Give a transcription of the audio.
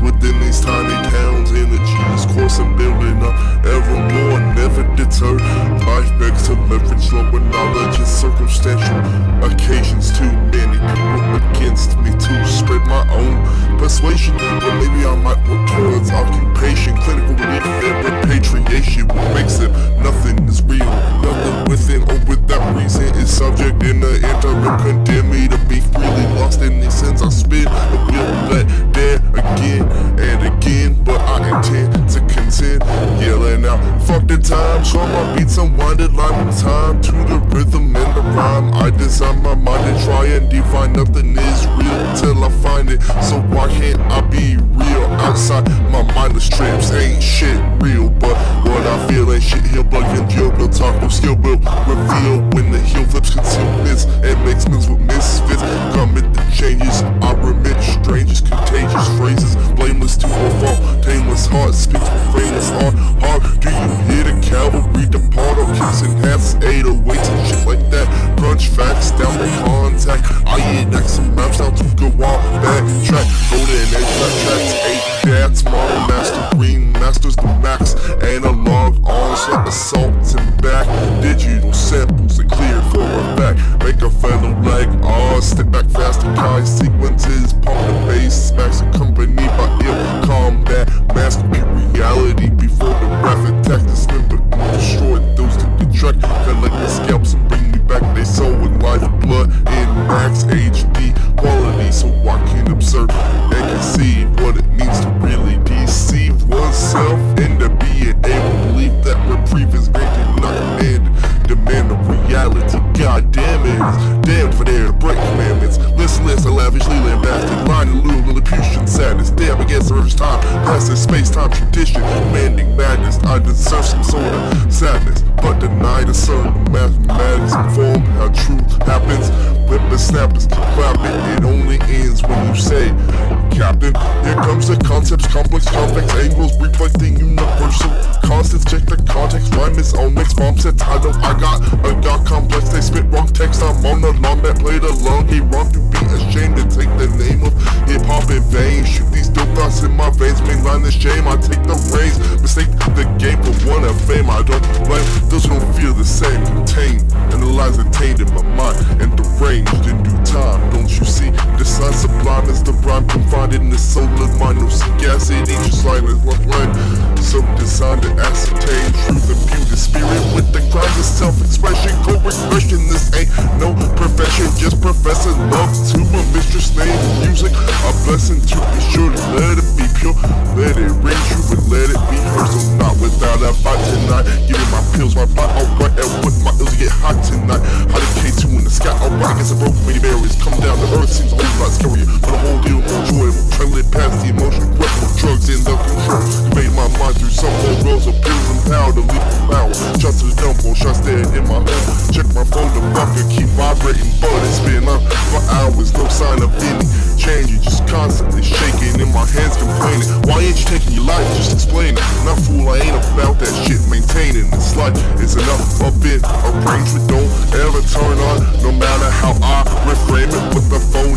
within these tiny towns. Energies coursing, building up evermore, never deterred. Life begs to leverage lower knowledge and circumstantial occasions. Too many people against me to spread my own persuasion. But maybe I might work towards occupation, clinical relief, and repatriation. What makes it nothing is real, nothing within or without reason is subject in the interim. Condemn me to be freely lost in these sins I spit. Show my beats unwinded line in time to the rhythm and the rhyme. I design my mind and try and define nothing is real till I find it. So why can't I be real outside my mindless trips? Ain't shit real, but what I feel ain't shit here. Blood and deal, no talk, no skill will reveal when the heel flips conceal myths and makes moves with misfits. Kind sequences, pump the bass, first time, past this space time tradition, demanding madness. I deserve some sort of sadness, but deny the certain mathematics form how truth happens. Whip snappers keep clapping, it only ends when you say, Captain, here comes the concepts, complex, complex angles, reflecting universal constants. Check the context, rhyme is on mixed bomb sets. I know I got a god complex, they spit wrong text. I'm on the lawn that played along. He wrong to be ashamed to take the name my veins, mainline the shame. I take the reins, mistake the game for one of fame. I don't blame those who don't feel the same. Contained, analyze attained in my mind and deranged in due time. Don't you see? The sign sublime is the rhyme confined in the soul of mine. No sagacity, just line is left line. So designed to ascertain truth, imbue the spirit with the crimes of self-expression. Co-expression, this ain't no profession, just professing love to a mistress named music. A blessing to be sure to let it be pure, let it ring true and let it be heard. So not without a fight tonight. Giving my pills, my bite, alright, and with my ills get hot tonight. How the K2 in the sky, alright, guess I broke many barriers. Come down to earth seems a whole lot scarier, but the whole deal more enjoyable. Trembling past the emotion, grip with drugs in the control. Convey my mind through some old roads of pills and power to leave the power. Shots to the dumbo, shots dead in my home. Check my phone, the fucker keep vibrating, but it's been up for hours, no sign of any change. You just constantly shaking in my hands, complaining. Why ain't you taking your life? Just explain it. Not fool, I ain't about that shit. Maintaining this life is enough of it. Arrangement don't ever turn on, no matter how I reframe it. But the phone